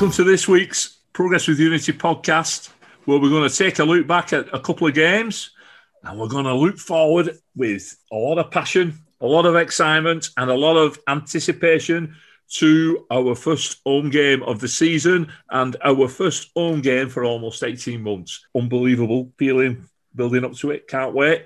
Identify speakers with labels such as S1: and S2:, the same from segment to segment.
S1: welcome to this week's Progress with Unity podcast, where we're going to take a look back at a couple of games and we're going to look forward with a lot of passion, a lot of excitement, and a lot of anticipation to our first home game of the season and our first home game for almost 18 months. Unbelievable feeling building up to it. Can't wait.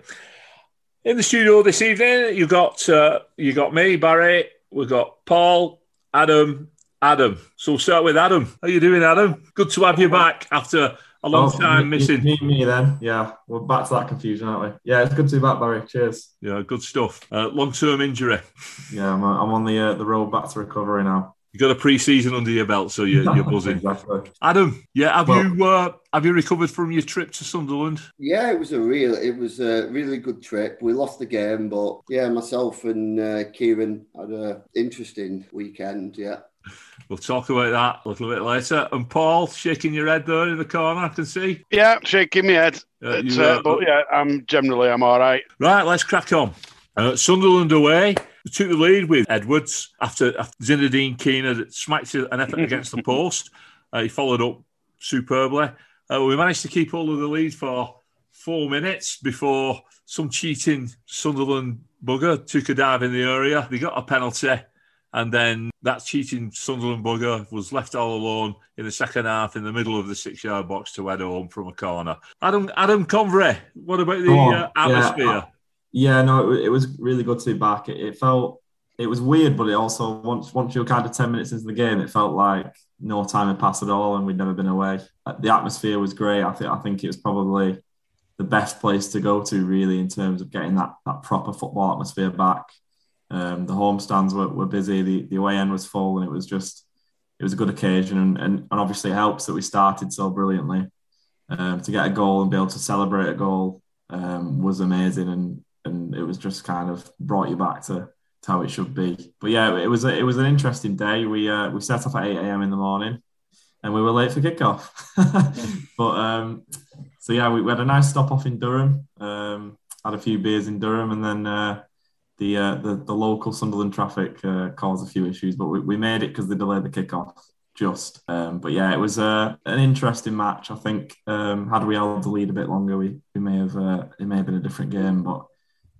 S1: In the studio this evening, you've got uh, you got me, Barry. We've got Paul, Adam, Adam. So we'll start with Adam. How you doing, Adam? Good to have you back after a long oh, time
S2: me,
S1: missing.
S2: Me, me, then. Yeah, we're back to that confusion, aren't we? Yeah, it's good to be back, Barry. Cheers.
S1: Yeah, good stuff. Uh, long term injury.
S2: Yeah, I'm, I'm on the uh, the road back to recovery now.
S1: You got a pre-season under your belt, so you're, you're buzzing.
S2: exactly.
S1: Adam, yeah, have well, you uh, have you recovered from your trip to Sunderland?
S3: Yeah, it was a real, it was a really good trip. We lost the game, but yeah, myself and uh, Kieran had an interesting weekend. Yeah.
S1: We'll talk about that a little bit later. And Paul, shaking your head there in the corner, I can see.
S4: Yeah, shaking my head. Uh, you, uh, but yeah, I'm generally I'm all right.
S1: Right, let's crack on. Uh, Sunderland away. Took the lead with Edwards after, after Zinedine Keane had smacked an effort against the post. Uh, he followed up superbly. Uh, we managed to keep hold of the lead for four minutes before some cheating Sunderland bugger took a dive in the area. They got a penalty. And then that cheating Sunderland bugger was left all alone in the second half in the middle of the six yard box to head home from a corner. Adam Adam Convery, what about the oh, uh, atmosphere?
S2: Yeah, yeah, no, it, it, was really good to be back. It, it, felt it was weird, but it also once once you were kind of ten minutes into the game, it felt like no time had passed at all, and we'd never been away. The atmosphere was great. I think I think it was probably the best place to go to really in terms of getting that that proper football atmosphere back. Um, the home stands were, were busy, the, the away end was full, and it was just it was a good occasion. And, and, and obviously, it helps that we started so brilliantly. Um, to get a goal and be able to celebrate a goal um, was amazing, and and it was just kind of brought you back to, to how it should be. But yeah, it was a, it was an interesting day. We uh, we set off at eight a.m. in the morning, and we were late for kickoff. but um, so yeah, we, we, had a nice stop off in Durham. Um, had a few beers in Durham, and then uh, the, uh, the the local Sunderland traffic uh, caused a few issues, but we, we made it because they delayed the kickoff just. Um, but yeah, it was uh, an interesting match. I think um, had we held the lead a bit longer, we, we may have uh, it may have been a different game. But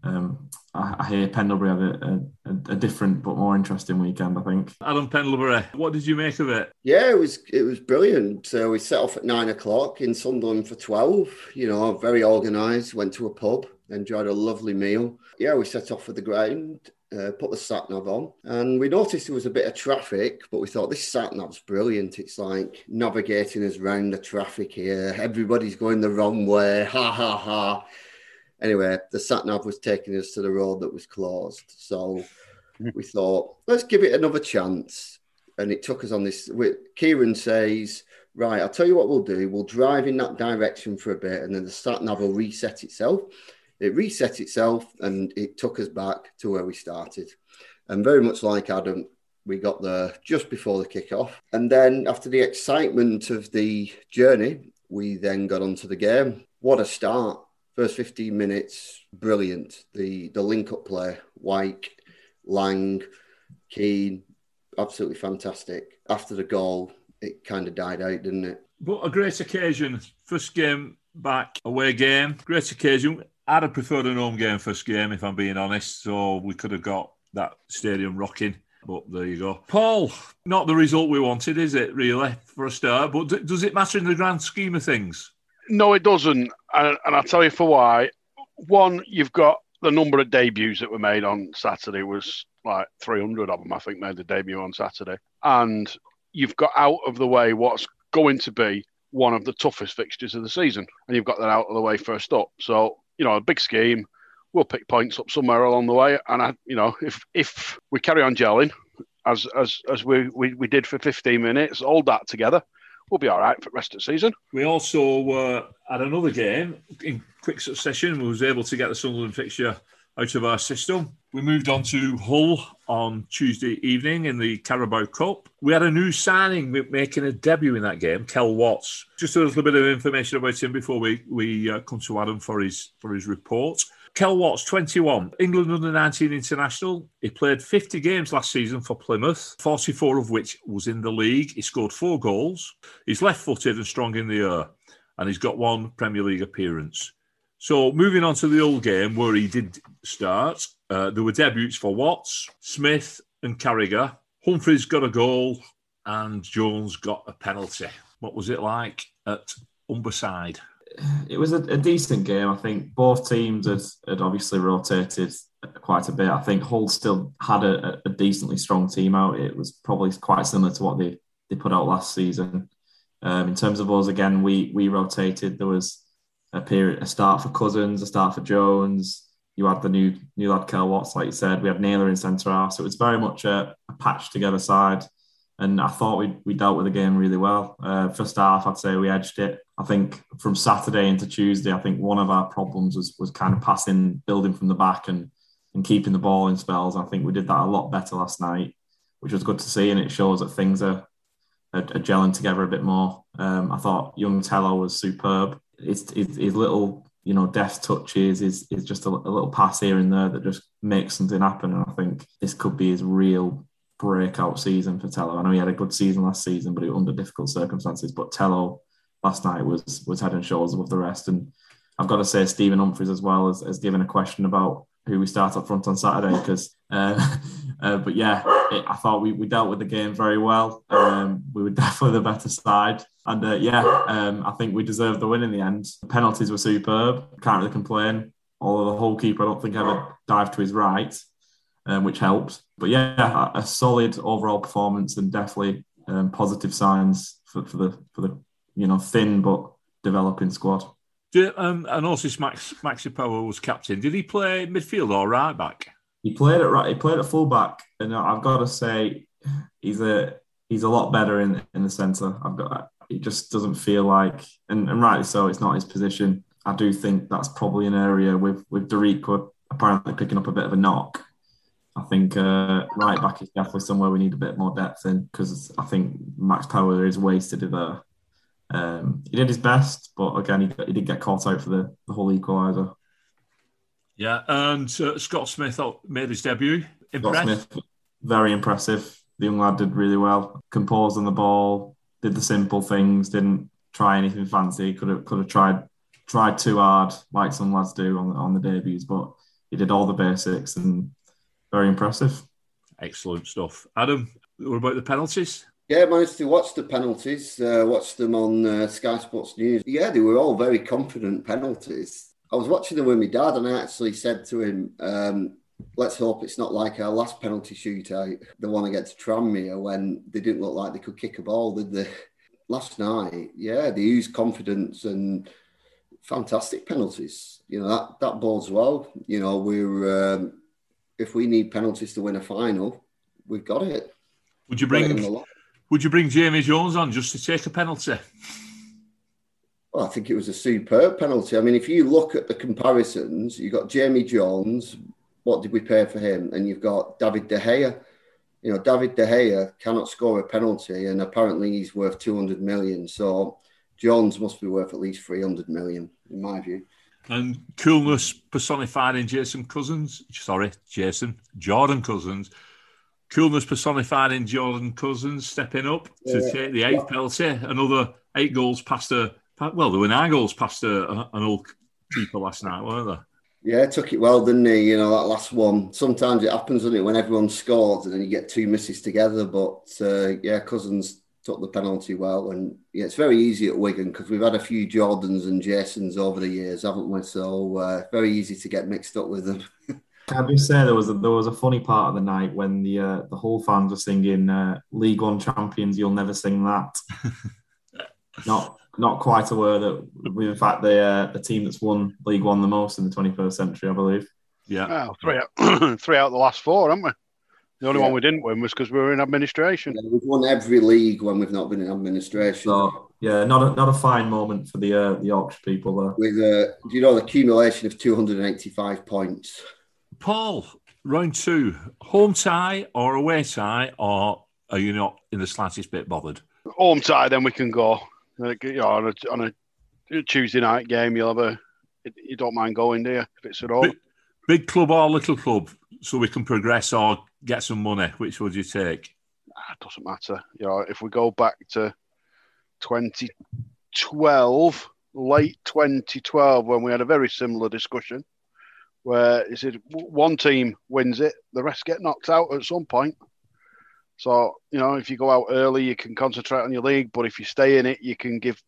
S2: um, I, I, hear Pendlebury had a, a, a, different but more interesting weekend. I think.
S1: Adam Pendlebury, what did you make of it?
S3: Yeah, it was it was brilliant. So we set off at nine o'clock in Sunderland for twelve. You know, very organised. Went to a pub enjoyed a lovely meal. Yeah, we set off for the ground, uh, put the sat nav on, and we noticed there was a bit of traffic, but we thought this sat nav's brilliant. It's like navigating us around the traffic here. Everybody's going the wrong way. Ha ha ha. Anyway, the sat nav was taking us to the road that was closed. So we thought, let's give it another chance. And it took us on this. Kieran says, Right, I'll tell you what we'll do. We'll drive in that direction for a bit, and then the sat nav will reset itself it reset itself and it took us back to where we started. And very much like Adam, we got there just before the kickoff. And then after the excitement of the journey, we then got onto the game. What a start. First 15 minutes, brilliant. The the link up play, Wyke, Lang, Keane, absolutely fantastic. After the goal, it kind of died out, didn't it?
S1: But a great occasion. First game back, away game. Great occasion. I'd have preferred an home game first game, if I'm being honest. So we could have got that stadium rocking. But there you go. Paul, not the result we wanted, is it, really, for a start? But d- does it matter in the grand scheme of things?
S4: No, it doesn't. And, and I'll tell you for why. One, you've got the number of debuts that were made on Saturday was like 300 of them, I think, made the debut on Saturday. And you've got out of the way what's going to be one of the toughest fixtures of the season. And you've got that out of the way first up. So you know, a big scheme. We'll pick points up somewhere along the way, and I, you know, if if we carry on gelling as as as we we, we did for 15 minutes, all that together, we'll be all right for the rest of the season.
S1: We also uh, had another game in quick succession. We was able to get the Sunderland fixture out of our system. We moved on to Hull on Tuesday evening in the Carabao Cup. We had a new signing making a debut in that game, Kell Watts. Just a little bit of information about him before we, we uh, come to Adam for his for his report. Kell Watts, 21, England under 19 international. He played 50 games last season for Plymouth, 44 of which was in the league. He scored four goals. He's left footed and strong in the air, and he's got one Premier League appearance. So, moving on to the old game where he did start, uh, there were debuts for Watts, Smith, and Carragher. Humphrys got a goal, and Jones got a penalty. What was it like at Humberside?
S2: It was a, a, decent game. I think both teams had, had obviously rotated quite a bit. I think Hull still had a, a, decently strong team out. It was probably quite similar to what they, they put out last season. Um, in terms of us, again, we we rotated. There was a period, a start for Cousins, a start for Jones. You had the new new lad Kell Watts, like you said. We had Naylor in centre half, so it was very much a, a patch together side and I thought we we dealt with the game really well. Uh, first half, I'd say we edged it. I think from Saturday into Tuesday, I think one of our problems was was kind of passing, building from the back, and and keeping the ball in spells. I think we did that a lot better last night, which was good to see, and it shows that things are are, are gelling together a bit more. Um, I thought young Thelo was superb. His, his, his little you know deft touches is is just a, a little pass here and there that just makes something happen, and I think this could be his real breakout season for Thelo. I know he had a good season last season, but it under difficult circumstances. But Thelo last night was was head and shoulders above the rest. And I've got to say, Stephen Humphrys as well has, has given a question about who we start up front on Saturday. Because, uh, uh, but yeah, it, I thought we, we dealt with the game very well. Um, we were definitely the better side. And uh, yeah, um, I think we deserved the win in the end. The penalties were superb. Can't really complain. Although the Hull keeper, I don't think ever dived to his right um, which helps. But yeah, a solid overall performance and definitely um, positive signs for, for the for the you know thin but developing squad.
S1: Did, um, and also Max Maxi Power was captain. Did he play midfield or right back?
S2: He played at right. He played at full back, and I've got to say he's a he's a lot better in in the centre. I've got he just doesn't feel like, and, and rightly so, it's not his position. I do think that's probably an area with with Darikwa apparently picking up a bit of a knock. I think uh, right back is definitely somewhere we need a bit more depth in because I think Max Power is wasted there. Um, he did his best, but again, he, he did get caught out for the, the Hull equaliser.
S1: Yeah, and uh, Scott Smith made his debut. Impressed? Scott Smith,
S2: very impressive. The young lad did really well. Composed on the ball, did the simple things, didn't try anything fancy. Could have could have tried tried too hard, like some lads do on on the debuts, but he did all the basics and very impressive.
S1: Excellent stuff. Adam, what about the penalties?
S3: Yeah, I managed to watch the penalties, uh, watched them on uh, Sky Sports News. Yeah, they were all very confident penalties. I was watching them with my dad, and I actually said to him, um, let's hope it's not like our last penalty shootout, the one against Tranmere, when they didn't look like they could kick a ball, did they? Last night, yeah, they used confidence and fantastic penalties. You know, that, that bodes well. You know, we're. Um, if we need penalties to win a final, we've got it.
S1: Would you bring Would you bring Jamie Jones on just to take a penalty?
S3: Well, I think it was a superb penalty. I mean, if you look at the comparisons, you've got Jamie Jones. What did we pay for him? And you've got David De Gea. You know, David De Gea cannot score a penalty, and apparently he's worth 200 million. So Jones must be worth at least 300 million, in my view
S1: and coolness personified in Jason Cousins. Sorry, Jason Jordan Cousins. Coolness personified in Jordan Cousins stepping up to yeah. take the eighth penalty. Another eight goals past a well, there were nine goals past a, an old keeper last night, weren't there?
S3: Yeah, took it well, didn't he? You know, that last one. Sometimes it happens, doesn't it, when everyone scores and then you get two misses together. But uh, yeah, Cousins took the penalty well. And yeah, it's very easy at Wigan because we've had a few Jordans and Jasons over the years, haven't we? So uh, very easy to get mixed up with them.
S2: Can I just say there was a, there was a funny part of the night when the uh, the Hull fans were singing uh, "League One champions, you'll never sing that." not not quite aware that we in fact the uh, the team that's won League One the most in the 21st century, I believe.
S4: Yeah, well, three out, three out the last four, haven't we? The only yeah. one we didn't win was because we were in administration.
S3: Yeah, we've won every league when we've not been in administration.
S2: So, yeah, not a, not a fine moment for the uh, the Yorkshire people there.
S3: With uh, do you know the accumulation of 285 points.
S1: Paul, round two, home tie or away tie, or are you not in the slightest bit bothered?
S4: Home tie, then we can go. You know, on a, on a Tuesday night game, you'll have a. You don't mind going, do you? If it's at all.
S1: Big, big club or little club, so we can progress or get some money. Which would you take?
S4: Ah, It doesn't matter. You know, if we go back to 2012, late 2012, when we had a very similar discussion, where it said one team wins it, the rest get knocked out at some point. So you know, if you go out early, you can concentrate on your league. But if you stay in it, you can give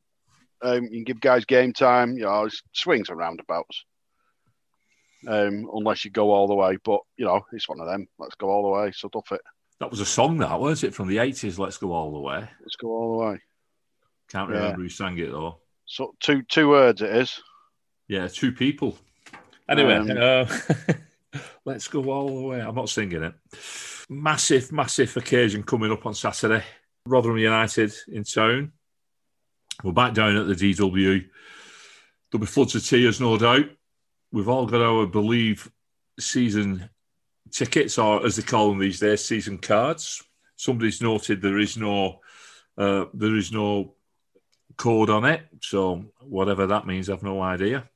S4: um, you can give guys game time. You know, swings and roundabouts. Um, unless you go all the way, but you know, it's one of them. Let's go all the way. So duff it.
S1: That was a song, that was it from the eighties. Let's go all the way.
S4: Let's go all the way.
S1: Can't
S4: Yeah.
S1: remember who sang it though.
S4: So two two words it is.
S1: Yeah, two people. Anyway,
S4: Um,
S1: uh, let's go all the way. I'm not singing it. Massive, massive occasion coming up on Saturday. Rotherham United in town. We're back down at the DW. There'll be floods of tears, no doubt. We've all got our believe season tickets, or as they call them these days, season cards. Somebody's noted there is no uh, there is no code on it, so whatever that means, I've no idea.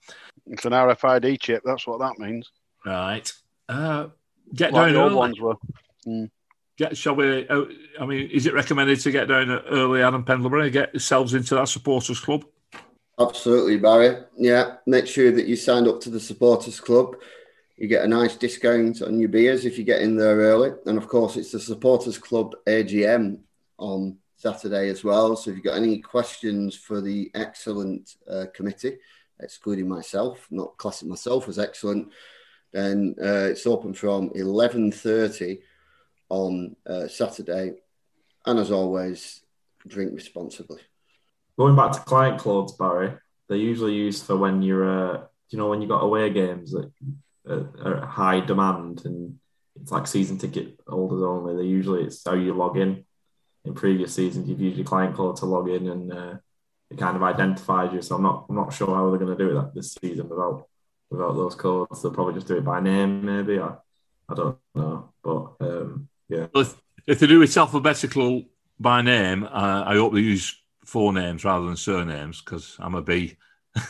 S4: It's an RFID chip. That's what that means.
S1: Right. Uh, get
S4: Like
S1: down
S4: the
S1: early.
S4: ones were.
S1: Get, shall we? Uh, I mean, is it recommended to get down early, Adam Pendlebury? Get yourselves into that supporters club.
S3: Absolutely, Barry. Yeah, make sure that you signed up to the supporters club. You get a nice discount on your beers if you get in there early. And of course, it's the supporters club AGM on Saturday as well. So if you've got any questions for the excellent uh, committee, excluding myself, not classing myself as excellent, then uh, it's open from 11.30 on uh, Saturday. And as always, drink responsibly.
S2: Going back to client clubs, Barry, they're usually used for when you're, uh, you know, when you got away games that uh, are high demand and it's like season ticket holders only. They usually it's how you log in. In previous seasons, you've used your client code to log in, and uh, it kind of identifies you. So I'm not, I'm not sure how they're going to do that this season without, without those codes. They'll probably just do it by name, maybe. I, I don't know, but um, yeah.
S1: If, if they do it alphabetical by name, uh, I hope they use four names rather than surnames because I'm a B.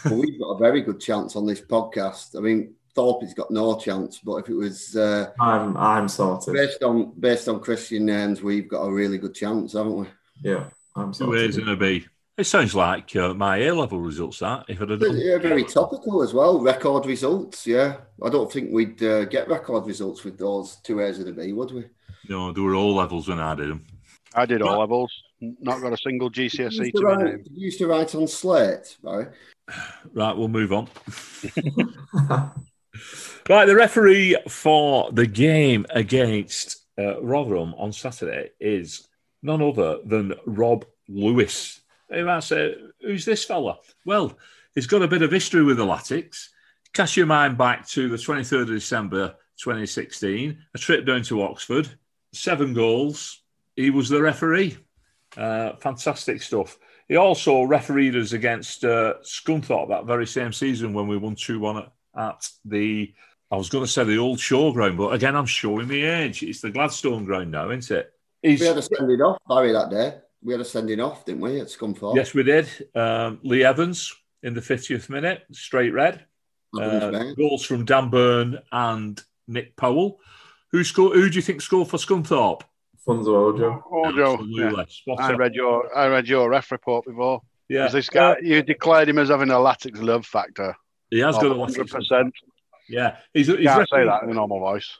S3: well, we've got a very good chance on this podcast. I mean, Thorpe has got no chance, but if it was uh,
S2: I'm, I'm sorted.
S3: based on based on Christian names, we've got a really good chance, haven't we?
S2: Yeah, I'm
S1: Two A's
S2: sorted.
S1: and a B. It sounds like uh, my A level results. That if I'd have done,
S3: Yeah, very topical as well. Record results, yeah. I don't think we'd uh, get record results with those two A's and a B, would we?
S1: no, they were all levels when I did them.
S4: I did all
S1: Right.
S4: levels. Not got a single
S3: Did
S4: GCSE
S3: used
S4: to
S3: to
S4: my
S3: write,
S4: name.
S3: you used to write on slate, Barry?
S1: Right, we'll move on. Right, the referee for the game against uh, Rotherham on Saturday is none other than Rob Lewis. You might say, who's this fella? Well, he's got a bit of history with the Latics. Cast your mind back to the 23rd of December 2016, a trip down to Oxford, seven goals. He was the referee. Uh, fantastic stuff. He also refereed us against uh, Scunthorpe that very same season when we won 2 1 at, at the, I was going to say the old showground, but again, I'm showing the age. It's the Gladstone ground now, isn't it? He's,
S3: We had a sending off, Barry, that day. We had a sending off, didn't we, at Scunthorpe?
S1: yes, we did. Um, Lee Evans in the 50th minute, straight red. Uh, goals from Dan Burn and Nick Powell. Who scored? Who do you think scored for Scunthorpe?
S2: Funso Ojo.
S1: Absolutely. Spot
S4: I read your I read your ref report before.
S1: Yeah,
S4: this guy
S1: Uh,
S4: you declared him as having a Latics love factor?
S1: he has got a
S4: hundred percent.
S1: Yeah, he's, he's
S4: Can't say that in a normal voice.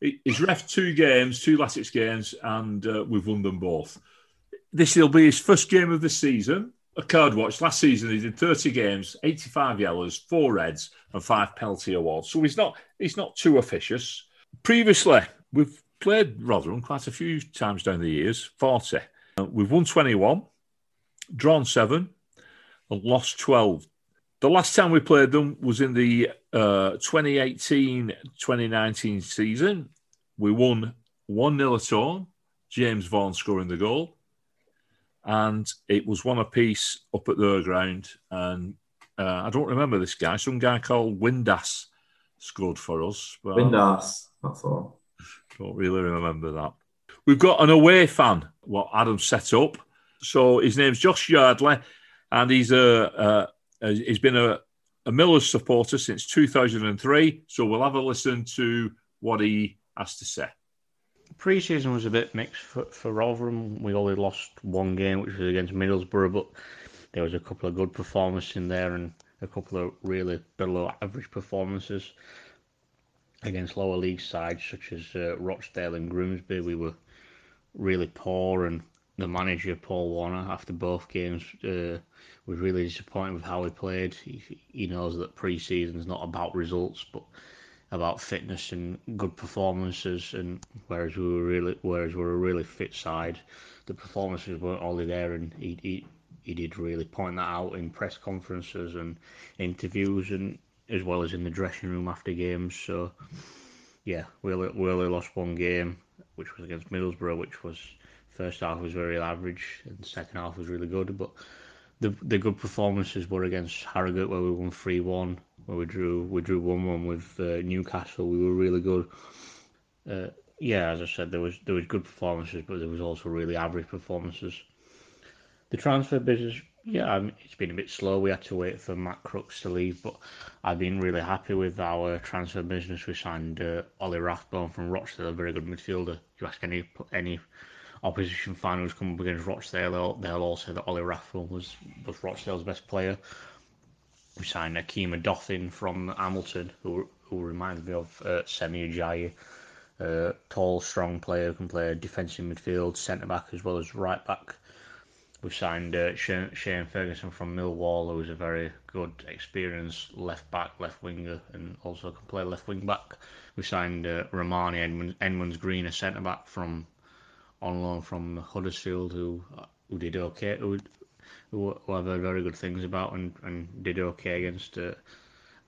S1: He- He's ref two games, two Latics games, and uh, we've won them both. This will be his first game of the season. A card watch. Last season he did 30 games, 85 yellows, four reds, and five penalty awards. So he's not he's not too officious. Previously, we've played Rotherham quite a few times down the years, 40. Uh, we've won 21, drawn seven, and lost 12. The last time we played them was in the uh, 2018-2019 season. We won 1-0 at home, James Vaughan scoring the goal. And it was one apiece up at their ground. And uh, I don't remember this guy. Some guy called Windass scored for us. But
S2: Windass. That's all.
S1: Don't really remember that. We've got an away fan, what Adam set up. So his name's Josh Yardley, and he's a, a, he's been a, a Millers supporter since 2003. So we'll have a listen to what he has to say.
S5: Pre-season was a bit mixed for, for Rotherham. We only lost one game, which was against Middlesbrough, but there was a couple of good performances in there and a couple of really below average performances against lower league sides such as uh, Rochdale and Grimsby. We were really poor, and the manager Paul Warne, after both games, uh, was really disappointed with how we played. He, he knows that pre-season is not about results, but about fitness and good performances. And whereas we were really, whereas we were a really fit side, the performances weren't only there, and he, he he did really point that out in press conferences and interviews, and as well as in the dressing room after games. So, yeah, we only, we only lost one game, which was against Middlesbrough, which was first half was very average and second half was really good. But the the good performances were against Harrogate, where we won three one, where we drew we drew one one with uh, Newcastle. We were really good. Uh, yeah, as I said, there was there was good performances, but there was also really average performances. The transfer business, yeah, I mean, it's been a bit slow. We had to wait for Matt Crooks to leave, but I've been really happy with our transfer business. We signed uh, Ollie Rathbone from Rochdale, a very good midfielder. If you ask any any opposition fan who's come up against Rochdale, they'll, they'll all say that Ollie Rathbone was, was Rochdale's best player. We signed Hakeem Odoffin from Hamilton, who who reminds me of uh, Semi Ajayi. Uh, tall, strong player can play defensive midfield, centre back as well as right back. We signed uh, Shane, Ferguson from Millwall, who's a very good, experienced left back, left winger, and also can play left wing back. We signed uh, Rarmani Edmonds, Edmonds Green, a centre back from on loan from Huddersfield, who who did okay, who, who, I've heard very good things about, and, and did okay against uh,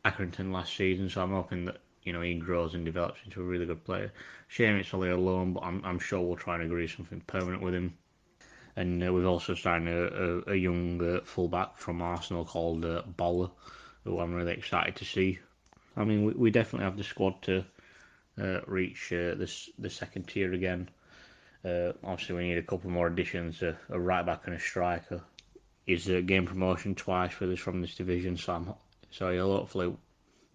S5: Accrington last season. So I'm hoping that you know he grows and develops into a really good player. Shame it's only a loan, but I'm I'm sure we'll try and agree something permanent with him and uh, we've also signed a, a, a young uh, fullback from Arsenal called uh, Bola, who I'm really excited to see. I mean, we, we definitely have the squad to uh, reach uh, this the second tier again. Uh, obviously, we need a couple more additions: a, a right back and a striker. He's uh, game promotion twice with us from this division, so so he'll hopefully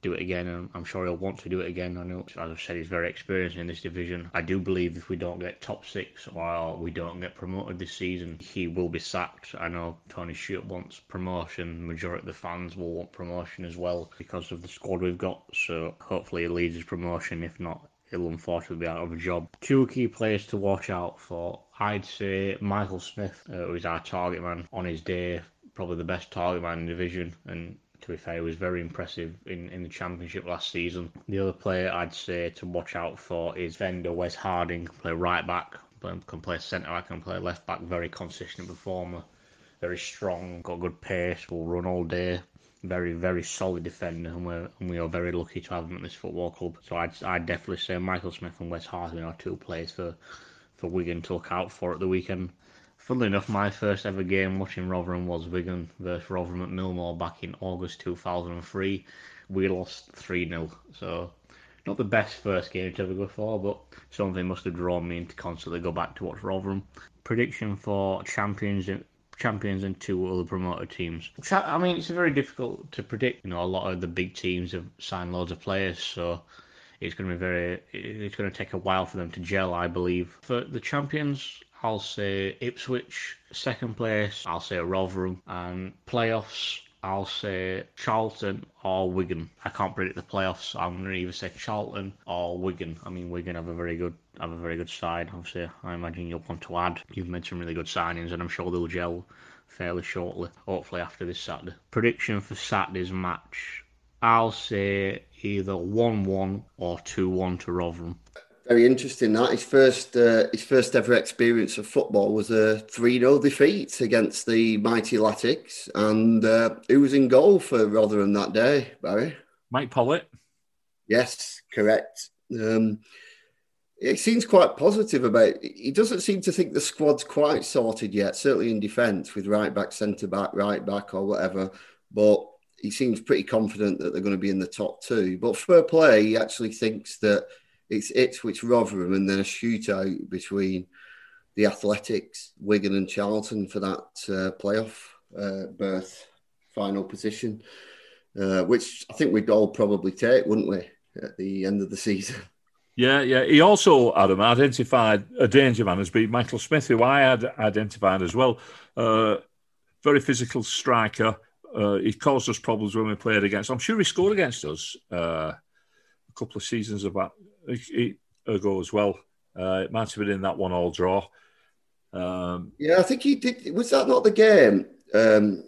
S5: do it again, and I'm sure he'll want to do it again. I know, as I've said, he's very experienced in this division. I do believe if we don't get top six or we don't get promoted this season, he will be sacked. I know Tony Stewart wants promotion. Majority of the fans will want promotion as well because of the squad we've got. So hopefully he leads his promotion. If not, he'll unfortunately be out of a job. Two key players to watch out for. I'd say Michael Smith, uh, who is our target man on his day, probably the best target man in the division, and to be fair, was very impressive in, in the championship last season. The other player I'd say to watch out for is vendor Wes Harding, can play right back, can play centre back, can play left back, very consistent performer, very strong, got good pace, will run all day. Very, very solid defender, and we're and we are very lucky to have him at this football club. So I'd, I'd definitely say Michael Smith and Wes Harding are two players for, for Wigan to look out for at the weekend. Funnily enough, my first ever game watching Rotherham was Wigan versus Rotherham at Millmoor back in August 2003. We lost 3 0. So, not the best first game to ever go for, but something must have drawn me to constantly go back to watch Rotherham. Prediction for champions champions and two other promoted teams. I mean, it's very difficult to predict. You know, a lot of the big teams have signed loads of players, so it's going to be very. It's going to take a while for them to gel, I believe. For the champions, I'll say Ipswich. Second place, I'll say Rotherham. And playoffs, I'll say Charlton or Wigan. I can't predict the playoffs. I'm going to either say Charlton or Wigan. I mean, Wigan have a very good have a very good side. Obviously, I imagine you'll want to add. You've made some really good signings, and I'm sure they'll gel fairly shortly. Hopefully after this Saturday. Prediction for Saturday's match. I'll say either 1-1 or 2-1 to Rotherham.
S3: Very interesting. That his first uh, his first ever experience of football was a three 0 defeat against the mighty Latics, and uh, who was in goal for Rotherham that day, Barry?
S1: Mike Pollitt.
S3: Yes, correct. Um, he seems quite positive about. He doesn't seem to think the squad's quite sorted yet. Certainly in defence with right back, centre back, right back, or whatever. But he seems pretty confident that they're going to be in the top two. But fair play, he actually thinks that It's Ipswich Rotherham and then a shootout between the Athletics, Wigan, and Charlton for that uh, playoff uh, berth final position, uh, which I think we'd all probably take, wouldn't we, at the end of the season?
S1: Yeah, yeah. He also, Adam, identified a danger man as being Michael Smith, who I had identified as well. Uh, very physical striker. Uh, he caused us problems when we played against. I'm sure he scored against us uh, a couple of seasons about ago as well. Uh, it might have been in that one all draw.
S3: Um, yeah, I think he did. Was that not the game? Um,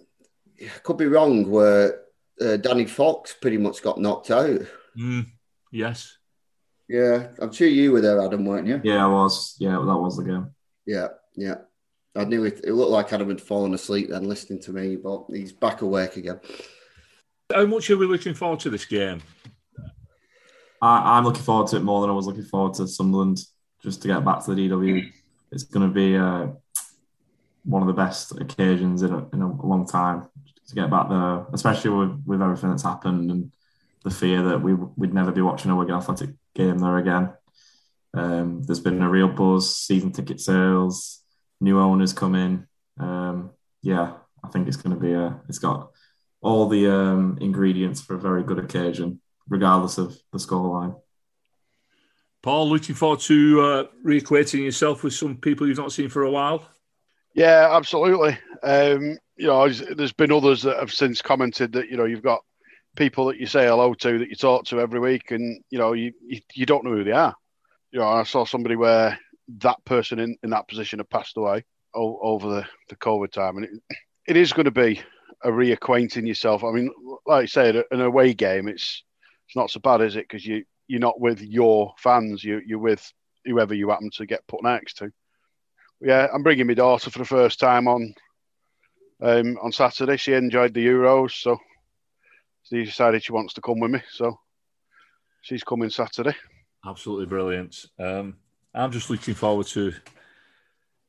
S3: could be wrong. Where uh, Danny Fox pretty much got knocked out.
S1: Mm, yes.
S3: Yeah, I'm sure you were there, Adam, weren't you?
S2: Yeah, I was. Yeah, that was the game.
S3: Yeah, yeah. I knew it. It looked like Adam had fallen asleep then listening to me, but he's back awake again.
S1: How much are we looking forward to this game?
S2: I, am looking forward to it more than I was looking forward to Sunderland. Just to get back to the DW, it's going to be uh, one of the best occasions in a, in a long time to get back there, especially with, with everything that's happened and the fear that we would never be watching a Wigan Athletic game there again. Um, there's been a real buzz, season ticket sales, new owners coming. Um, yeah, I think it's going to be a. It's got all the um, ingredients for a very good occasion, regardless of the scoreline.
S1: Paul, looking forward to uh, reacquainting yourself with some people you've not seen for a while.
S4: Yeah, absolutely. Um, you know, there's been others that have since commented that you know you've got people that you say hello to that you talk to every week, and you know you you, you don't know who they are. You know, I saw somebody where that person in, in that position had passed away over the, the COVID time, and it, it is going to be a reacquainting yourself. I mean, like I said, an away game, it's it's not so bad, is it? Because you you're not with your fans, you you're with whoever you happen to get put next to. Yeah, I'm bringing my daughter for the first time on um, on Saturday. She enjoyed the Euros, so she decided she wants to come with me. So she's coming Saturday.
S1: Absolutely brilliant. Um, I'm just looking forward to.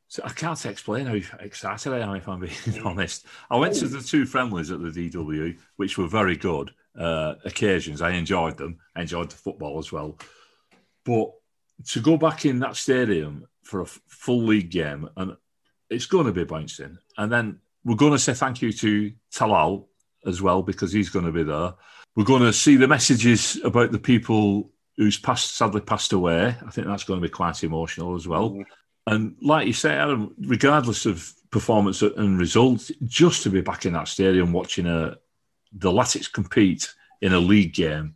S1: So I can't explain how excited I am, if I'm being honest. I went to the two friendlies at the DW, which were very good uh, occasions. I enjoyed them. I enjoyed the football as well. But to go back in that stadium for a full league game, and it's going to be bouncing. And then we're going to say thank you to Talal as well because he's going to be there. We're going to see the messages about the people who's passed, sadly passed away. I think that's going to be quite emotional as well. Mm. And like you say, Adam, regardless of performance and results, just to be back in that stadium watching a the Latics compete in a league game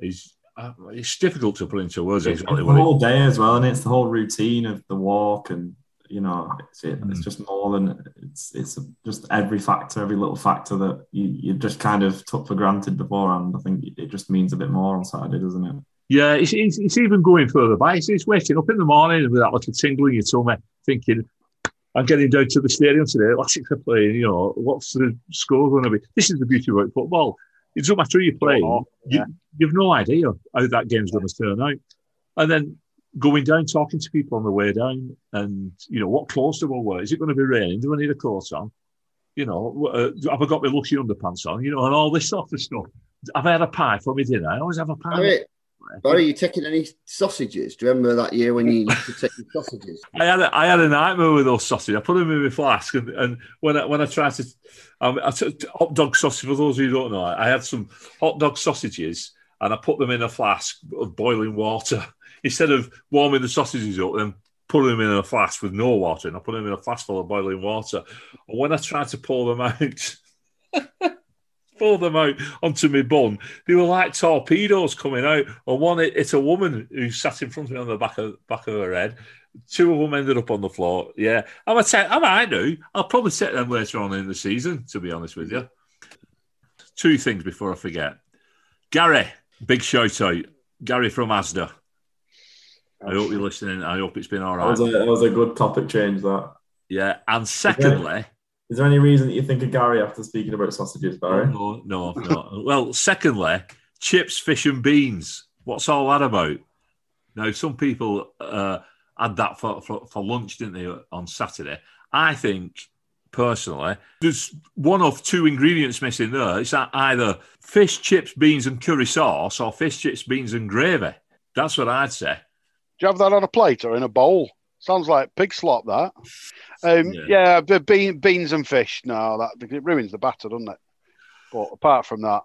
S1: is uh, it's difficult to put into words.
S2: It's exactly the whole day as well, and it's the whole routine of the walk and you know, it's, it, it's mm. just more than it's it's just every factor, every little factor that you, you just kind of took for granted beforehand. I think it just means a bit more on Saturday, doesn't it?
S1: Yeah, it's, it's, it's even going further back. It's, it's, waking up in the morning with that little tingle in your tummy, thinking, I'm getting down to the stadium today. Latics are playing. You know, what's the score going to be? This is the beauty about football. It doesn't matter who you play. Oh, yeah. you, you've no idea how that game's going to turn out. And then going down, talking to people on the way down, and you know what clothes do I wear? Is it going to be raining? Do I need a coat on? You know, uh, have I got my lucky underpants on? You know, and all this sort of stuff. Have I had a pie for my dinner? I always have a pie.
S3: Barry, are you taking any sausages? Do you remember that year when you used to take your sausages?
S1: I had a, I had a nightmare with those sausages. I put them in my flask, and, and when I when I tried to, um, I took hot dog sausage. For those who don't know, I had some hot dog sausages, and I put them in a flask of boiling water instead of warming the sausages up and putting them in a flask with no water, and I put them in a flask full of boiling water. And when I tried to pour them out, pour them out onto my bun, they were like torpedoes coming out. And one, it, it's a woman who sat in front of me on the back of back of her head. Two of them ended up on the floor. Yeah, I'm a te- I might do. I'll probably take them later on in the season. To be honest with you, two things before I forget. Gary, big shout out. Gary from Asda. I hope you're listening. I hope it's been all right.
S2: That was a, that was a good topic change, that.
S1: Yeah. And secondly,
S2: is there any reason that you think of Gary after speaking about sausages, Barry?
S1: No, no, no. well, secondly, chips, fish, and beans. What's all that about? Now, some people uh, had that for, for, for lunch, didn't they, on Saturday? I think personally. There's one of two ingredients missing there. It's either fish, chips, beans, and curry sauce, or fish, chips, beans, and gravy. That's what I'd say.
S4: Do you have that on a plate or in a bowl? Sounds like pig slop. That. Um,
S1: Yeah.
S4: yeah, but bean, beans and fish. No, that it ruins the batter, doesn't it? But apart from that,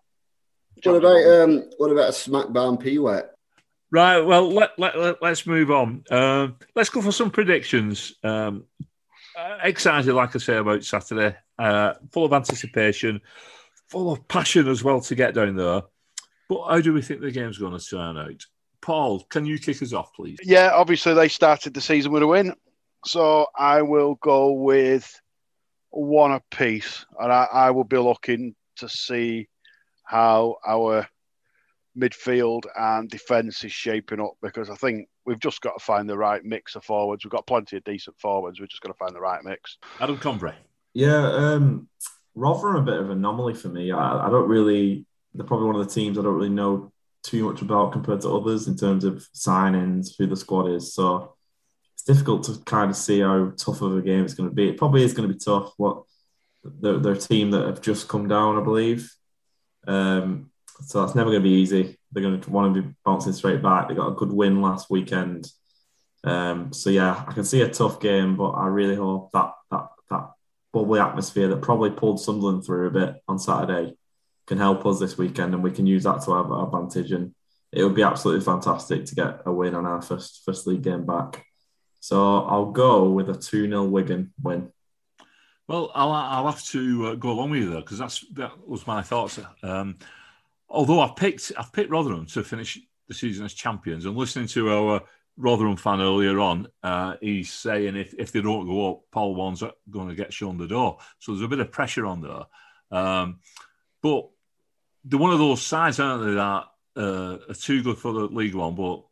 S3: What about um, what about a smack barn pea wet?
S1: Right. Well, let, let, let, us move on. Um, let's go for some predictions. Um, uh, excited, like I say, about Saturday. Uh, full of anticipation, full of passion as well to get down there. But how do we think the game's going to turn out? Paul, can you kick us off, please?
S4: yeah, obviously they started the season with a win, so I will go with one apiece, and I, I will be looking to see how our midfield and defence is shaping up because I think we've just got to find the right mix of forwards. We've got plenty of decent forwards. We've just got to find the right mix.
S1: Adam Combray.
S2: Yeah, um, Rotherham a bit of an anomaly for me. I, I don't really. They're probably one of the teams I don't really know too much about compared to others in terms of signings, who the squad is. So it's difficult to kind of see how tough of a game it's going to be. It probably is going to be tough. What they're, they're a team that have just come down, I believe. Um, so that's never going to be easy. They're going to want to be bouncing straight back. They got a good win last weekend. Um, so yeah, I can see a tough game, but I really hope that that that bubbly atmosphere that probably pulled Sunderland through a bit on Saturday can help us this weekend, and we can use that to our advantage. And it would be absolutely fantastic to get a win on our first first league game back. So I'll go with a two 0 Wigan win.
S1: Well, I'll, I'll have to uh, go along with you there because that's that was my thoughts. Um, although I picked I've picked Rotherham to finish the season as champions, and listening to our Rotherham fan earlier on, uh, he's saying if, if they don't go up, Paul Warne's going to get shown the door. So there's a bit of pressure on there. Um, but they're one of those sides, aren't they, that uh, are too good for the League One, but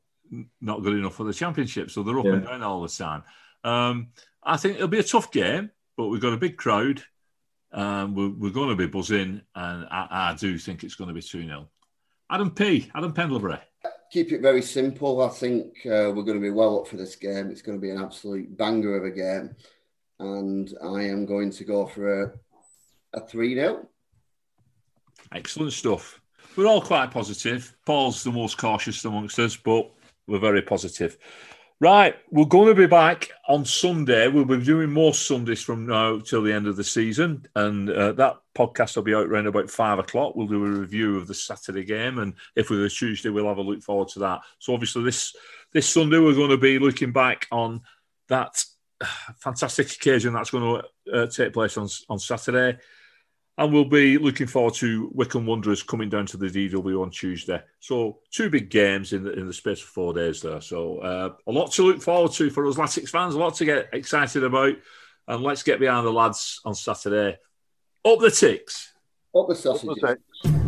S1: not good enough for the Championship. So they're up
S2: Yeah.
S1: and down all the time. Um, I think it'll be a tough game, but we've got a big crowd. Um, we're, we're going to be buzzing, and I, I do think it's going to be 2 0. Adam P. Adam Pendlebury.
S3: Keep it very simple. I think uh, we're going to be well up for this game. It's going to be an absolute banger of a game, and I am going to go for a a three 0
S1: Excellent stuff. We're all quite positive. Paul's the most cautious amongst us, but we're very positive. Right, we're going to be back on Sunday. We'll be doing more Sundays from now till the end of the season, and uh, that podcast will be out around about five o'clock. We'll do a review of the Saturday game, and if we're a Tuesday, we'll have a look forward to that. So obviously, this this Sunday we're going to be looking back on that fantastic occasion that's going to uh, take place on on Saturday. And we'll be looking forward to Wycombe Wanderers coming down to the DW on Tuesday. So two big games in the in the space of four days there. So uh, a lot to look forward to for us Latics fans, a lot to get excited about. And let's get behind the lads on Saturday. Up the ticks.
S3: Up the sausages.
S4: That's it.